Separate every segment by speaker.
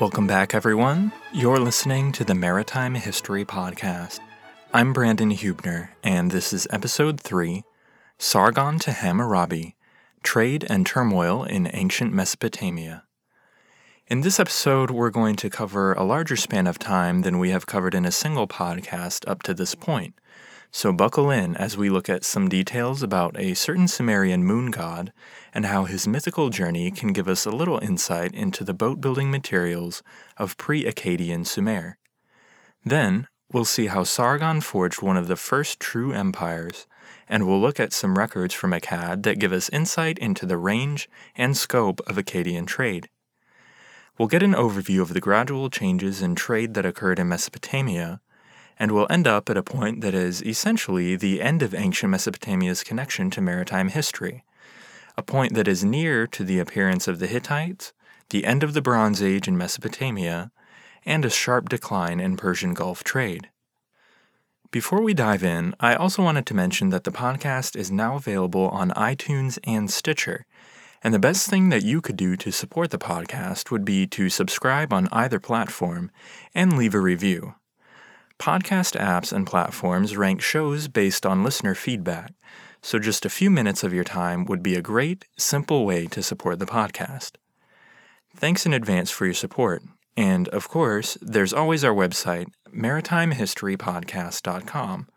Speaker 1: Welcome back, everyone. You're listening to the Maritime History Podcast. I'm Brandon Huebner, and this is Episode 3 Sargon to Hammurabi Trade and Turmoil in Ancient Mesopotamia. In this episode, we're going to cover a larger span of time than we have covered in a single podcast up to this point. So, buckle in as we look at some details about a certain Sumerian moon god and how his mythical journey can give us a little insight into the boat building materials of pre Akkadian Sumer. Then, we'll see how Sargon forged one of the first true empires, and we'll look at some records from Akkad that give us insight into the range and scope of Akkadian trade. We'll get an overview of the gradual changes in trade that occurred in Mesopotamia and we'll end up at a point that is essentially the end of ancient Mesopotamia's connection to maritime history, a point that is near to the appearance of the Hittites, the end of the Bronze Age in Mesopotamia, and a sharp decline in Persian Gulf trade. Before we dive in, I also wanted to mention that the podcast is now available on iTunes and Stitcher. And the best thing that you could do to support the podcast would be to subscribe on either platform and leave a review. Podcast apps and platforms rank shows based on listener feedback, so just a few minutes of your time would be a great, simple way to support the podcast. Thanks in advance for your support. And of course, there's always our website, maritimehistorypodcast.com,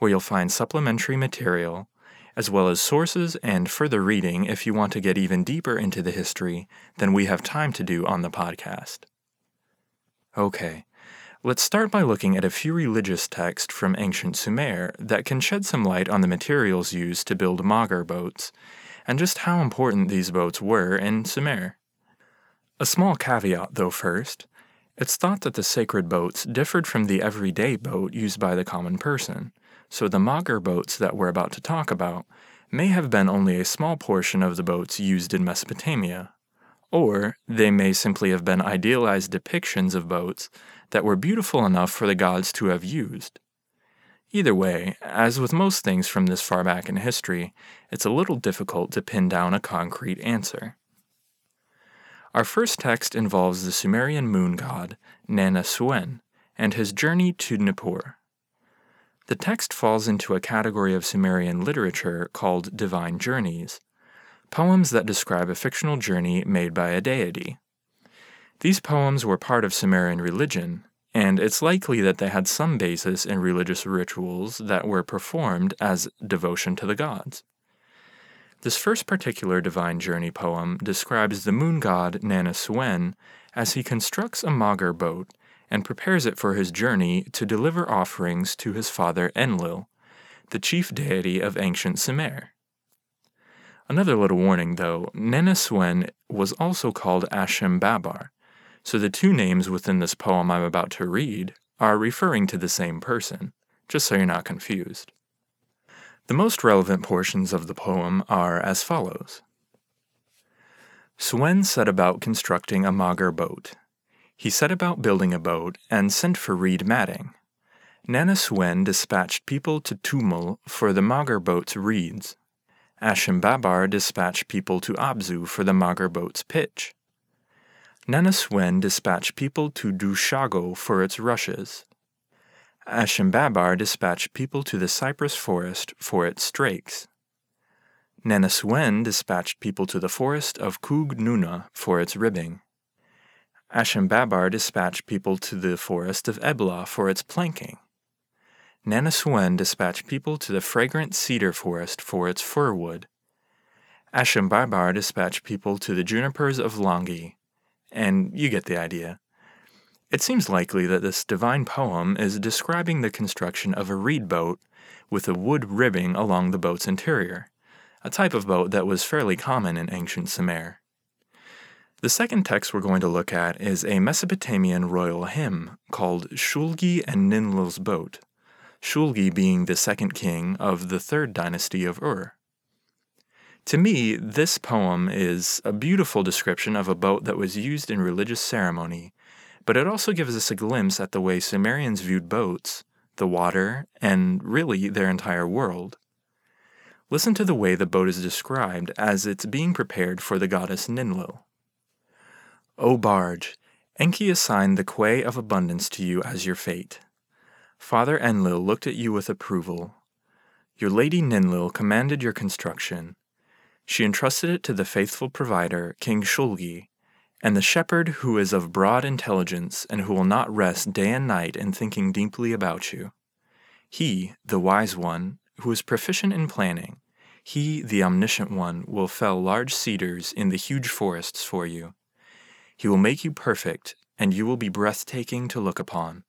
Speaker 1: where you'll find supplementary material, as well as sources and further reading if you want to get even deeper into the history than we have time to do on the podcast. Okay, Let's start by looking at a few religious texts from ancient Sumer that can shed some light on the materials used to build Magar boats, and just how important these boats were in Sumer. A small caveat, though, first. It's thought that the sacred boats differed from the everyday boat used by the common person, so the Magar boats that we're about to talk about may have been only a small portion of the boats used in Mesopotamia. Or they may simply have been idealized depictions of boats that were beautiful enough for the gods to have used. Either way, as with most things from this far back in history, it's a little difficult to pin down a concrete answer. Our first text involves the Sumerian moon god, Nanna-Suen, and his journey to Nippur. The text falls into a category of Sumerian literature called divine journeys, poems that describe a fictional journey made by a deity. These poems were part of Sumerian religion, and it's likely that they had some basis in religious rituals that were performed as devotion to the gods. This first particular divine journey poem describes the moon god Nanna-Suen as he constructs a Magar boat and prepares it for his journey to deliver offerings to his father Enlil, the chief deity of ancient Sumer. Another little warning though, Nanna was also called Ashimbabbar, so the two names within this poem I'm about to read are referring to the same person, just so you're not confused. The most relevant portions of the poem are as follows Suen set about constructing a Magar boat. He set about building a boat and sent for reed matting. Nanna-Suen dispatched people to Tummal for the Magar boat's reeds. Ashimbabbar dispatched people to Abzu for the Magar boat's pitch. Nanna-Suen dispatched people to Dushago for its rushes. Ashimbabbar dispatched people to the cypress forest for its strakes. Nanna-Suen dispatched people to the forest of Kug Nuna for its ribbing. Ashimbabbar dispatched people to the forest of Ebla for its planking. Nanna-Suen dispatched people to the fragrant cedar forest for its fir wood. Ashimbabbar dispatched people to the junipers of Langi and you get the idea. It seems likely that this divine poem is describing the construction of a reed boat with a wood ribbing along the boat's interior, a type of boat that was fairly common in ancient Sumer. The second text we're going to look at is a Mesopotamian royal hymn called Shulgi and Ninlil's Boat, Shulgi being the second king of the third dynasty of Ur. To me, this poem is a beautiful description of a boat that was used in religious ceremony, but it also gives us a glimpse at the way Sumerians viewed boats, the water, and really their entire world. Listen to the way the boat is described as it's being prepared for the goddess Ninlil. O barge, Enki assigned the Quay of Abundance to you as your fate. Father Enlil looked at you with approval. Your lady Ninlil commanded your construction. She entrusted it to the faithful provider, King Shulgi, and the shepherd who is of broad intelligence and who will not rest day and night in thinking deeply about you. He, the wise one, who is proficient in planning, he, the omniscient one, will fell large cedars in the huge forests for you. He will make you perfect, and you will be breathtaking to look upon.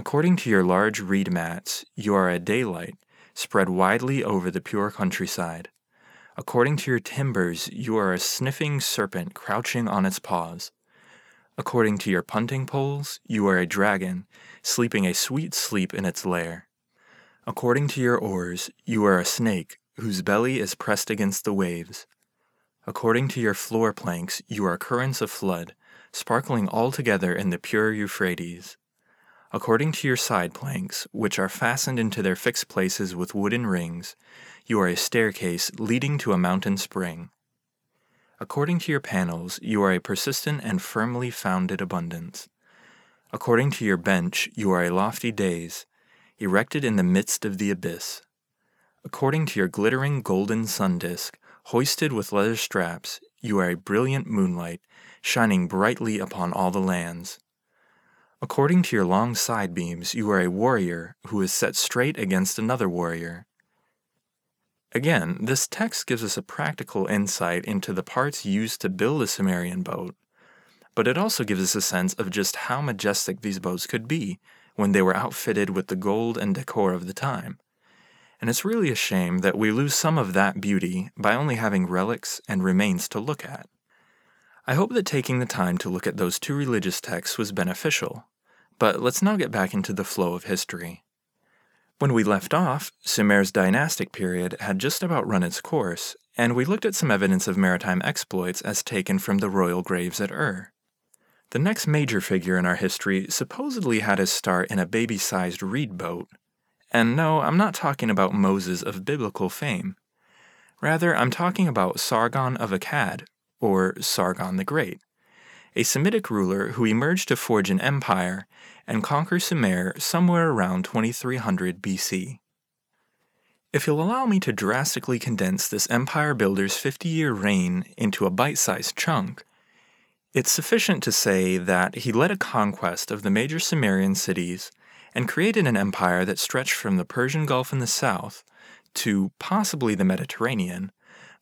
Speaker 1: According to your large reed mats, you are a daylight spread widely over the pure countryside. According to your timbers, you are a sniffing serpent crouching on its paws. According to your punting poles, you are a dragon, sleeping a sweet sleep in its lair. According to your oars, you are a snake, whose belly is pressed against the waves. According to your floor planks, you are currents of flood, sparkling all together in the pure Euphrates. According to your side planks, which are fastened into their fixed places with wooden rings, you are a staircase leading to a mountain spring. According to your panels, you are a persistent and firmly founded abundance. According to your bench, you are a lofty dais, erected in the midst of the abyss. According to your glittering golden sun disk, hoisted with leather straps, you are a brilliant moonlight, shining brightly upon all the lands. According to your long side beams, you are a warrior who is set straight against another warrior. Again, this text gives us a practical insight into the parts used to build a Sumerian boat, but it also gives us a sense of just how majestic these boats could be when they were outfitted with the gold and decor of the time. And it's really a shame that we lose some of that beauty by only having relics and remains to look at. I hope that taking the time to look at those two religious texts was beneficial, but let's now get back into the flow of history. When we left off, Sumer's dynastic period had just about run its course, and we looked at some evidence of maritime exploits as taken from the royal graves at Ur. The next major figure in our history supposedly had his start in a baby sized reed boat. And no, I'm not talking about Moses of biblical fame. Rather, I'm talking about Sargon of Akkad, or Sargon the Great, a Semitic ruler who emerged to forge an empire and conquer Sumer somewhere around 2300 BC. If you'll allow me to drastically condense this empire builder's 50 year reign into a bite sized chunk, it's sufficient to say that he led a conquest of the major Sumerian cities and created an empire that stretched from the Persian Gulf in the south to possibly the Mediterranean,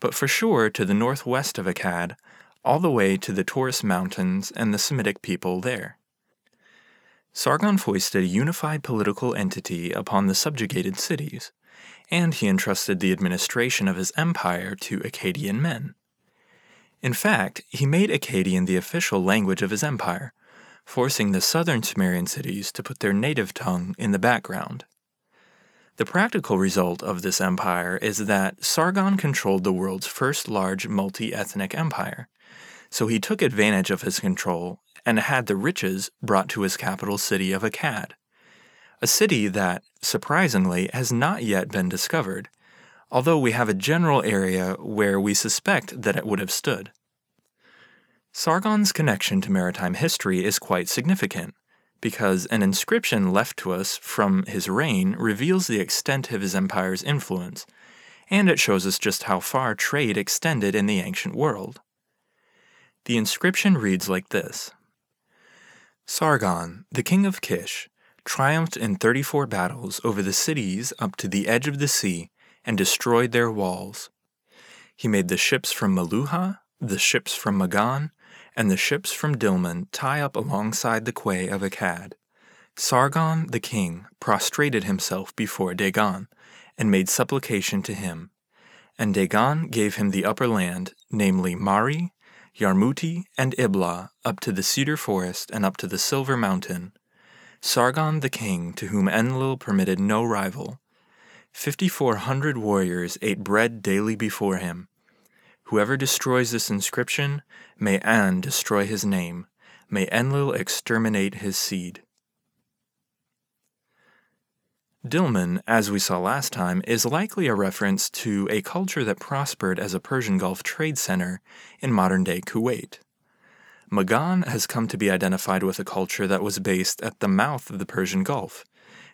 Speaker 1: but for sure to the northwest of Akkad, all the way to the Taurus Mountains and the Semitic people there. Sargon foisted a unified political entity upon the subjugated cities, and he entrusted the administration of his empire to Akkadian men. In fact, he made Akkadian the official language of his empire, forcing the southern Sumerian cities to put their native tongue in the background. The practical result of this empire is that Sargon controlled the world's first large multi ethnic empire, so he took advantage of his control and had the riches brought to his capital city of Akkad, a city that, surprisingly, has not yet been discovered, although we have a general area where we suspect that it would have stood. Sargon's connection to maritime history is quite significant, because an inscription left to us from his reign reveals the extent of his empire's influence, and it shows us just how far trade extended in the ancient world. The inscription reads like this Sargon, the king of Kish, triumphed in 34 battles over the cities up to the edge of the sea and destroyed their walls. He made the ships from Meluhha, the ships from Magan, and the ships from Dilmun tie up alongside the quay of Akkad. Sargon the king prostrated himself before Dagon and made supplication to him. And Dagon gave him the upper land, namely Mari, Yarmuti, and Ibla, up to the cedar forest and up to the silver mountain. Sargon the king, to whom Enlil permitted no rival. Fifty four hundred warriors ate bread daily before him. Whoever destroys this inscription, may An destroy his name. May Enlil exterminate his seed. Dilmun, as we saw last time, is likely a reference to a culture that prospered as a Persian Gulf trade center in modern day Kuwait. Magan has come to be identified with a culture that was based at the mouth of the Persian Gulf,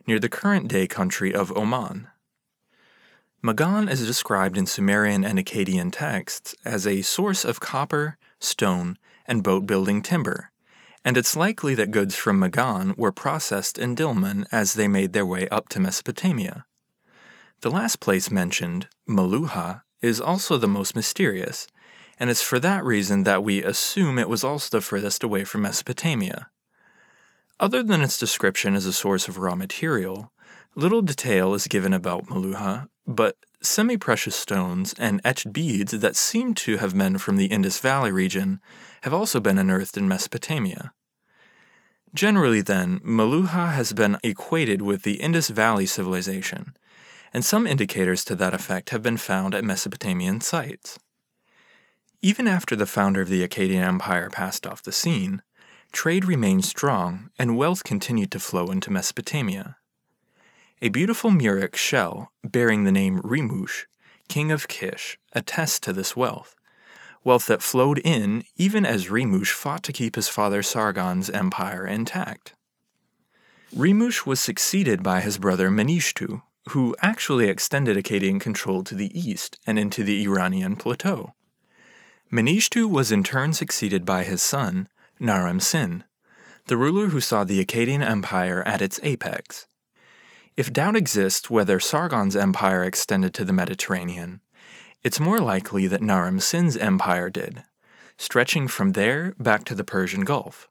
Speaker 1: near the current day country of Oman. Magan is described in Sumerian and Akkadian texts as a source of copper, stone, and boat building timber, and it's likely that goods from Magan were processed in Dilmun as they made their way up to Mesopotamia. The last place mentioned, Meluhha, is also the most mysterious, and it's for that reason that we assume it was also the furthest away from Mesopotamia. Other than its description as a source of raw material, little detail is given about Meluhha, but semi precious stones and etched beads that seem to have been from the Indus Valley region have also been unearthed in Mesopotamia. Generally, then, Meluhha has been equated with the Indus Valley civilization, and some indicators to that effect have been found at Mesopotamian sites. Even after the founder of the Akkadian Empire passed off the scene, trade remained strong and wealth continued to flow into Mesopotamia. A beautiful Murex shell bearing the name Rimush, king of Kish, attests to this wealth, wealth that flowed in even as Rimush fought to keep his father Sargon's empire intact. Rimush was succeeded by his brother Menishtu, who actually extended Akkadian control to the east and into the Iranian plateau. Menishtu was in turn succeeded by his son, Naram Sin, the ruler who saw the Akkadian Empire at its apex. If doubt exists whether Sargon's empire extended to the Mediterranean, it's more likely that Naram Sin's empire did, stretching from there back to the Persian Gulf.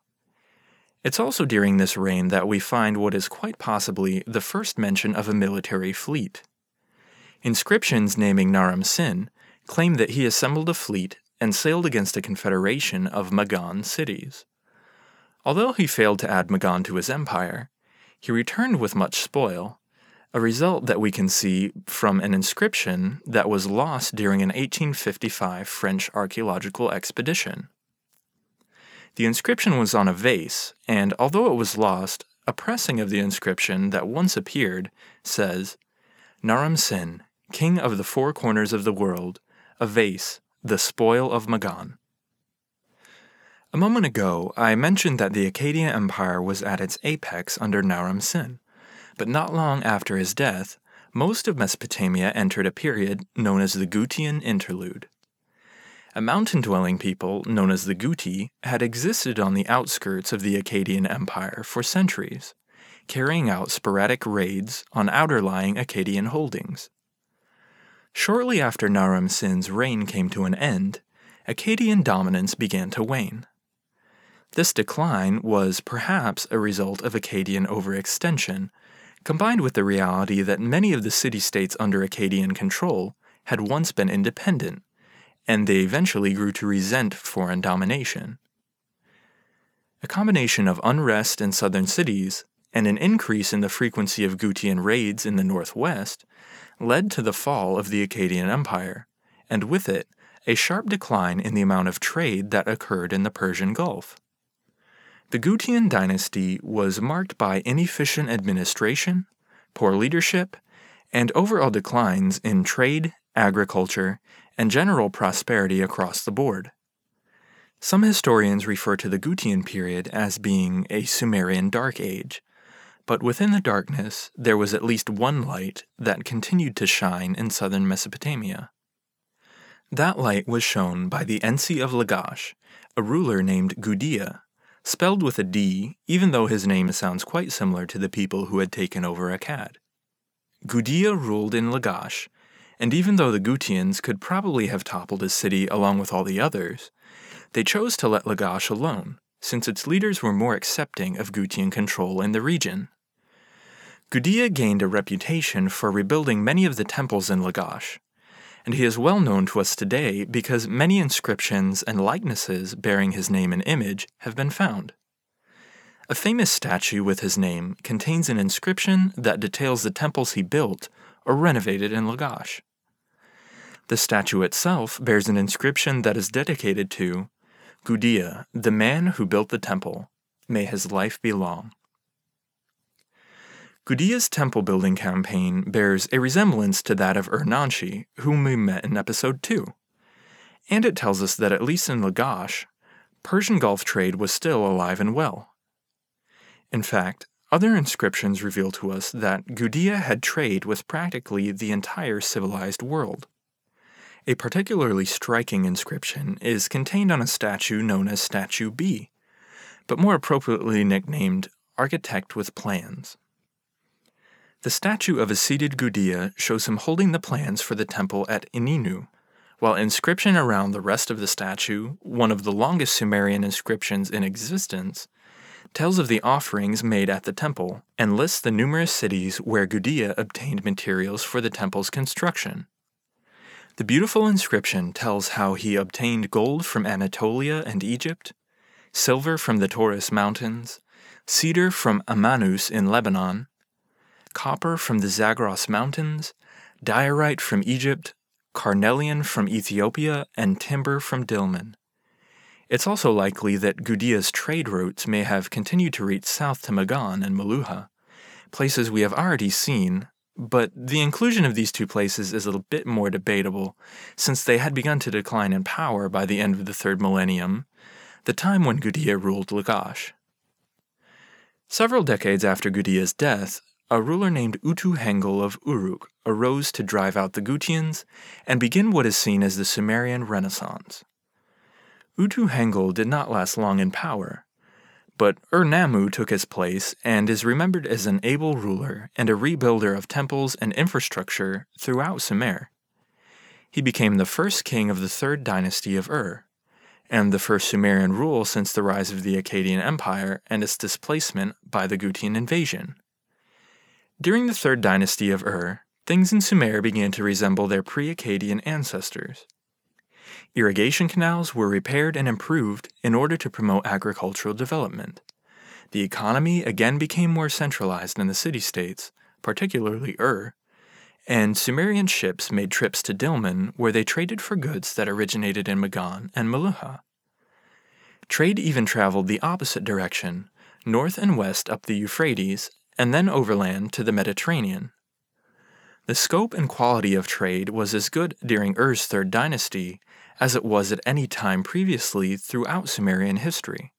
Speaker 1: It's also during this reign that we find what is quite possibly the first mention of a military fleet. Inscriptions naming Naram Sin claim that he assembled a fleet and sailed against a confederation of Magan cities. Although he failed to add Magan to his empire, he returned with much spoil, a result that we can see from an inscription that was lost during an 1855 French archaeological expedition. The inscription was on a vase, and although it was lost, a pressing of the inscription that once appeared says, Naram Sin, king of the four corners of the world, a vase, the spoil of Magan. A moment ago, I mentioned that the Akkadian Empire was at its apex under Naram Sin, but not long after his death, most of Mesopotamia entered a period known as the Gutian Interlude. A mountain dwelling people, known as the Guti, had existed on the outskirts of the Akkadian Empire for centuries, carrying out sporadic raids on outer-lying Akkadian holdings. Shortly after Naram Sin's reign came to an end, Akkadian dominance began to wane. This decline was perhaps a result of Akkadian overextension, combined with the reality that many of the city states under Akkadian control had once been independent, and they eventually grew to resent foreign domination. A combination of unrest in southern cities and an increase in the frequency of Gutian raids in the northwest led to the fall of the Akkadian Empire, and with it, a sharp decline in the amount of trade that occurred in the Persian Gulf. The Gutian dynasty was marked by inefficient administration, poor leadership, and overall declines in trade, agriculture, and general prosperity across the board. Some historians refer to the Gutian period as being a Sumerian Dark Age, but within the darkness there was at least one light that continued to shine in southern Mesopotamia. That light was shown by the Ensi of Lagash, a ruler named Gudea, spelled with a D, even though his name sounds quite similar to the people who had taken over Akkad. Gudea ruled in Lagash, and even though the Gutians could probably have toppled his city along with all the others, they chose to let Lagash alone, since its leaders were more accepting of Gutian control in the region. Gudea gained a reputation for rebuilding many of the temples in Lagash, and he is well known to us today because many inscriptions and likenesses bearing his name and image have been found. A famous statue with his name contains an inscription that details the temples he built or renovated in Lagash. The statue itself bears an inscription that is dedicated to Gudea, the man who built the temple. May his life be long. Gudea's temple building campaign bears a resemblance to that of Ur-Nanshe, whom we met in episode 2. And it tells us that at least in Lagash, Persian Gulf trade was still alive and well. In fact, other inscriptions reveal to us that Gudea had trade with practically the entire civilized world. A particularly striking inscription is contained on a statue known as Statue B, but more appropriately nicknamed Architect with Plans. The statue of a seated Gudea shows him holding the plans for the temple at Eninnu, while inscription around the rest of the statue, one of the longest Sumerian inscriptions in existence, tells of the offerings made at the temple, and lists the numerous cities where Gudea obtained materials for the temple's construction. The beautiful inscription tells how he obtained gold from Anatolia and Egypt, silver from the Taurus Mountains, cedar from Amanus in Lebanon, copper from the Zagros Mountains, diorite from Egypt, carnelian from Ethiopia, and timber from Dilmun. It's also likely that Gudea's trade routes may have continued to reach south to Magan and Meluhha, places we have already seen, but the inclusion of these two places is a little bit more debatable, since they had begun to decline in power by the end of the third millennium, the time when Gudea ruled Lagash. Several decades after Gudea's death, a ruler named Utu-hengal of Uruk arose to drive out the Gutians and begin what is seen as the Sumerian Renaissance. Utu-hengal did not last long in power, but Ur-Nammu took his place and is remembered as an able ruler and a rebuilder of temples and infrastructure throughout Sumer. He became the first king of the third dynasty of Ur, and the first Sumerian rule since the rise of the Akkadian Empire and its displacement by the Gutian invasion. During the third dynasty of Ur, things in Sumer began to resemble their pre Akkadian ancestors. Irrigation canals were repaired and improved in order to promote agricultural development. The economy again became more centralized in the city states, particularly Ur, and Sumerian ships made trips to Dilmun where they traded for goods that originated in Magan and Meluhha. Trade even traveled the opposite direction, north and west up the Euphrates, and then overland to the Mediterranean. The scope and quality of trade was as good during Ur's third dynasty as it was at any time previously throughout Sumerian history.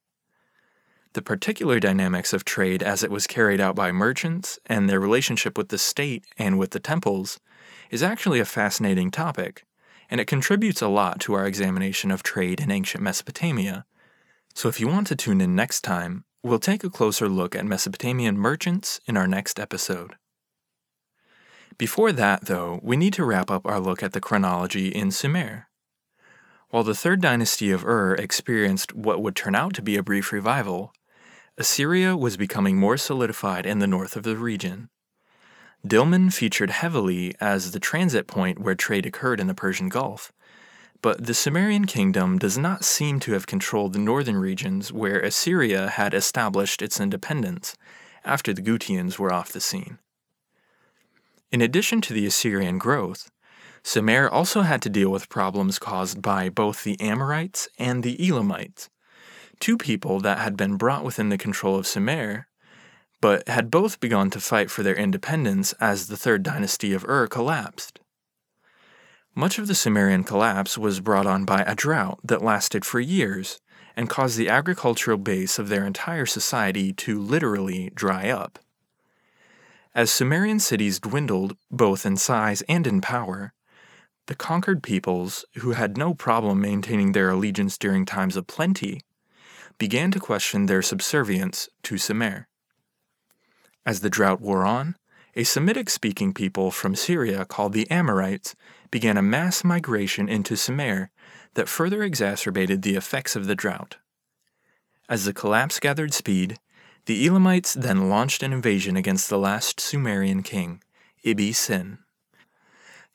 Speaker 1: The particular dynamics of trade as it was carried out by merchants and their relationship with the state and with the temples is actually a fascinating topic, and it contributes a lot to our examination of trade in ancient Mesopotamia. So if you want to tune in next time, we'll take a closer look at Mesopotamian merchants in our next episode. Before that, though, we need to wrap up our look at the chronology in Sumer. While the third dynasty of Ur experienced what would turn out to be a brief revival, Assyria was becoming more solidified in the north of the region. Dilmun featured heavily as the transit point where trade occurred in the Persian Gulf, but the Sumerian kingdom does not seem to have controlled the northern regions where Assyria had established its independence after the Gutians were off the scene. In addition to the Assyrian growth, Sumer also had to deal with problems caused by both the Amorites and the Elamites, two people that had been brought within the control of Sumer, but had both begun to fight for their independence as the third dynasty of Ur collapsed. Much of the Sumerian collapse was brought on by a drought that lasted for years and caused the agricultural base of their entire society to literally dry up. As Sumerian cities dwindled both in size and in power, the conquered peoples, who had no problem maintaining their allegiance during times of plenty, began to question their subservience to Sumer. As the drought wore on, a Semitic speaking people from Syria called the Amorites began a mass migration into Sumer that further exacerbated the effects of the drought. As the collapse gathered speed, the Elamites then launched an invasion against the last Sumerian king, Ibi Sin.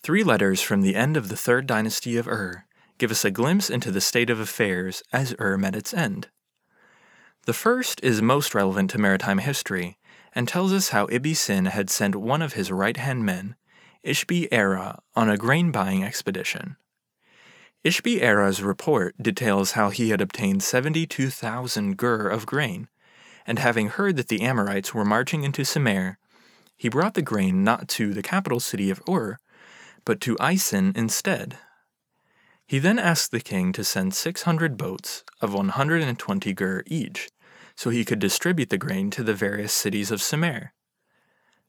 Speaker 1: Three letters from the end of the third dynasty of Ur give us a glimpse into the state of affairs as Ur met its end. The first is most relevant to maritime history and tells us how Ibi Sin had sent one of his right hand men, Ishbi-Erra, on a grain buying expedition. Ishbi-Erra's report details how he had obtained 72,000 gur of grain, and having heard that the Amorites were marching into Sumer, he brought the grain not to the capital city of Ur, but to Isin instead. He then asked the king to send 600 boats of 120 gur each, so he could distribute the grain to the various cities of Sumer.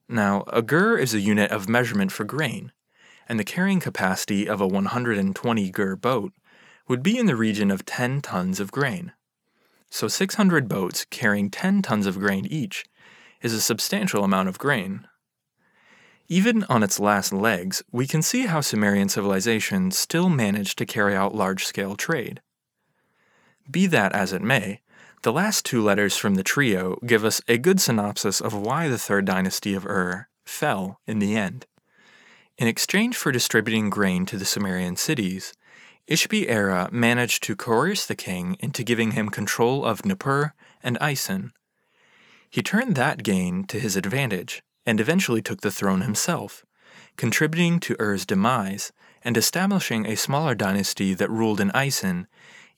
Speaker 1: Now, a gur is a unit of measurement for grain, and the carrying capacity of a 120 gur boat would be in the region of 10 tons of grain. So 600 boats carrying 10 tons of grain each is a substantial amount of grain, even on its last legs, we can see how Sumerian civilization still managed to carry out large scale trade. Be that as it may, the last two letters from the trio give us a good synopsis of why the third dynasty of Ur fell in the end. In exchange for distributing grain to the Sumerian cities, Ishbi-Erra managed to coerce the king into giving him control of Nippur and Isin. He turned that gain to his advantage and eventually took the throne himself, contributing to Ur's demise and establishing a smaller dynasty that ruled in Isin,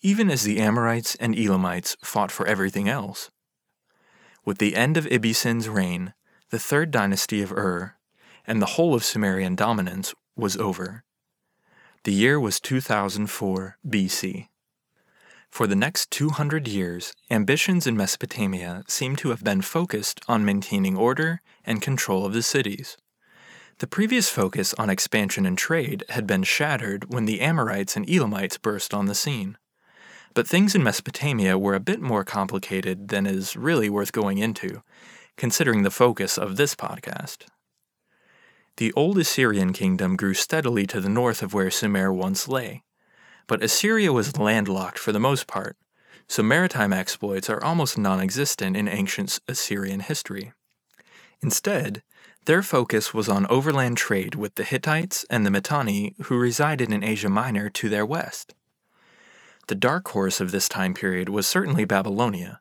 Speaker 1: even as the Amorites and Elamites fought for everything else. With the end of Ibisin's reign, the third dynasty of Ur, and the whole of Sumerian dominance was over. The year was 2004 BC. For the next 200 years, ambitions in Mesopotamia seem to have been focused on maintaining order and control of the cities. The previous focus on expansion and trade had been shattered when the Amorites and Elamites burst on the scene. But things in Mesopotamia were a bit more complicated than is really worth going into, considering the focus of this podcast. The old Assyrian kingdom grew steadily to the north of where Sumer once lay but Assyria was landlocked for the most part, so maritime exploits are almost non existent in ancient Assyrian history. Instead, their focus was on overland trade with the Hittites and the Mitanni who resided in Asia Minor to their west. The dark horse of this time period was certainly Babylonia,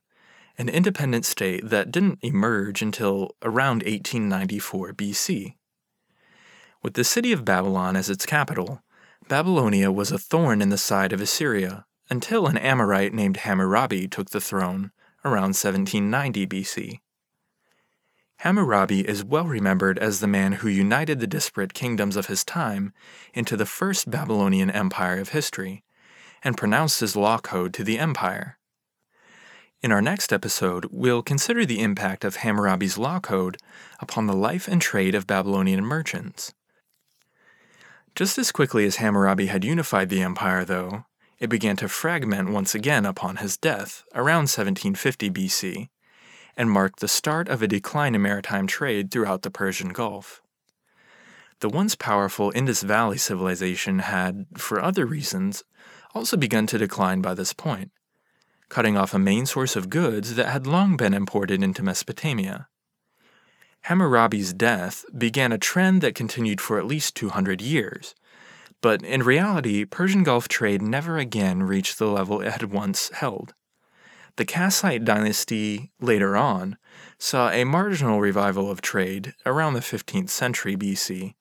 Speaker 1: an independent state that didn't emerge until around 1894 BC. With the city of Babylon as its capital, Babylonia was a thorn in the side of Assyria until an Amorite named Hammurabi took the throne around 1790 BC. Hammurabi is well remembered as the man who united the disparate kingdoms of his time into the first Babylonian empire of history and pronounced his law code to the empire. In our next episode, we'll consider the impact of Hammurabi's law code upon the life and trade of Babylonian merchants. Just as quickly as Hammurabi had unified the empire, though, it began to fragment once again upon his death around 1750 BC, and marked the start of a decline in maritime trade throughout the Persian Gulf. The once powerful Indus Valley civilization had, for other reasons, also begun to decline by this point, cutting off a main source of goods that had long been imported into Mesopotamia. Hammurabi's death began a trend that continued for at least 200 years. But in reality, Persian Gulf trade never again reached the level it had once held. The Kassite dynasty, later on, saw a marginal revival of trade around the 15th century BC.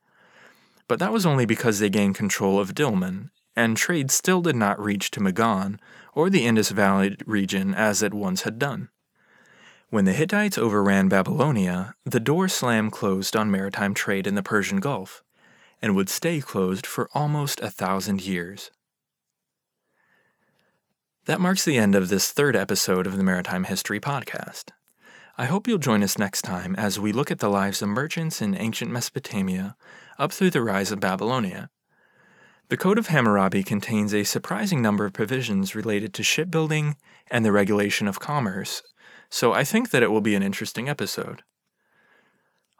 Speaker 1: But that was only because they gained control of Dilmun, and trade still did not reach to Magan or the Indus Valley region as it once had done. When the Hittites overran Babylonia, the door slammed closed on maritime trade in the Persian Gulf, and would stay closed for almost a thousand years. That marks the end of this third episode of the Maritime History Podcast. I hope you'll join us next time as we look at the lives of merchants in ancient Mesopotamia up through the rise of Babylonia. The Code of Hammurabi contains a surprising number of provisions related to shipbuilding and the regulation of commerce so I think that it will be an interesting episode.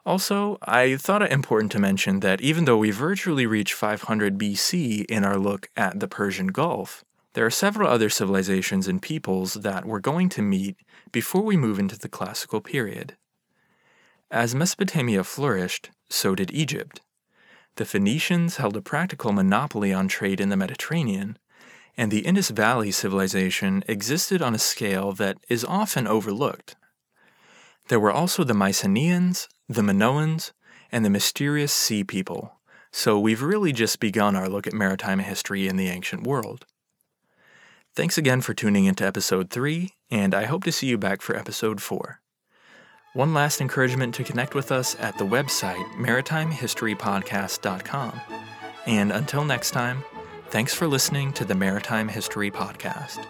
Speaker 1: Also, I thought it important to mention that even though we virtually reach 500 BC in our look at the Persian Gulf, there are several other civilizations and peoples that we're going to meet before we move into the classical period. As Mesopotamia flourished, so did Egypt. The Phoenicians held a practical monopoly on trade in the Mediterranean, and the Indus Valley civilization existed on a scale that is often overlooked. There were also the Mycenaeans, the Minoans, and the mysterious Sea People, so we've really just begun our look at maritime history in the ancient world. Thanks again for tuning into episode 3, and I hope to see you back for episode 4. One last encouragement to connect with us at the website maritimehistorypodcast.com. And until next time, Thanks for listening to the Maritime History Podcast.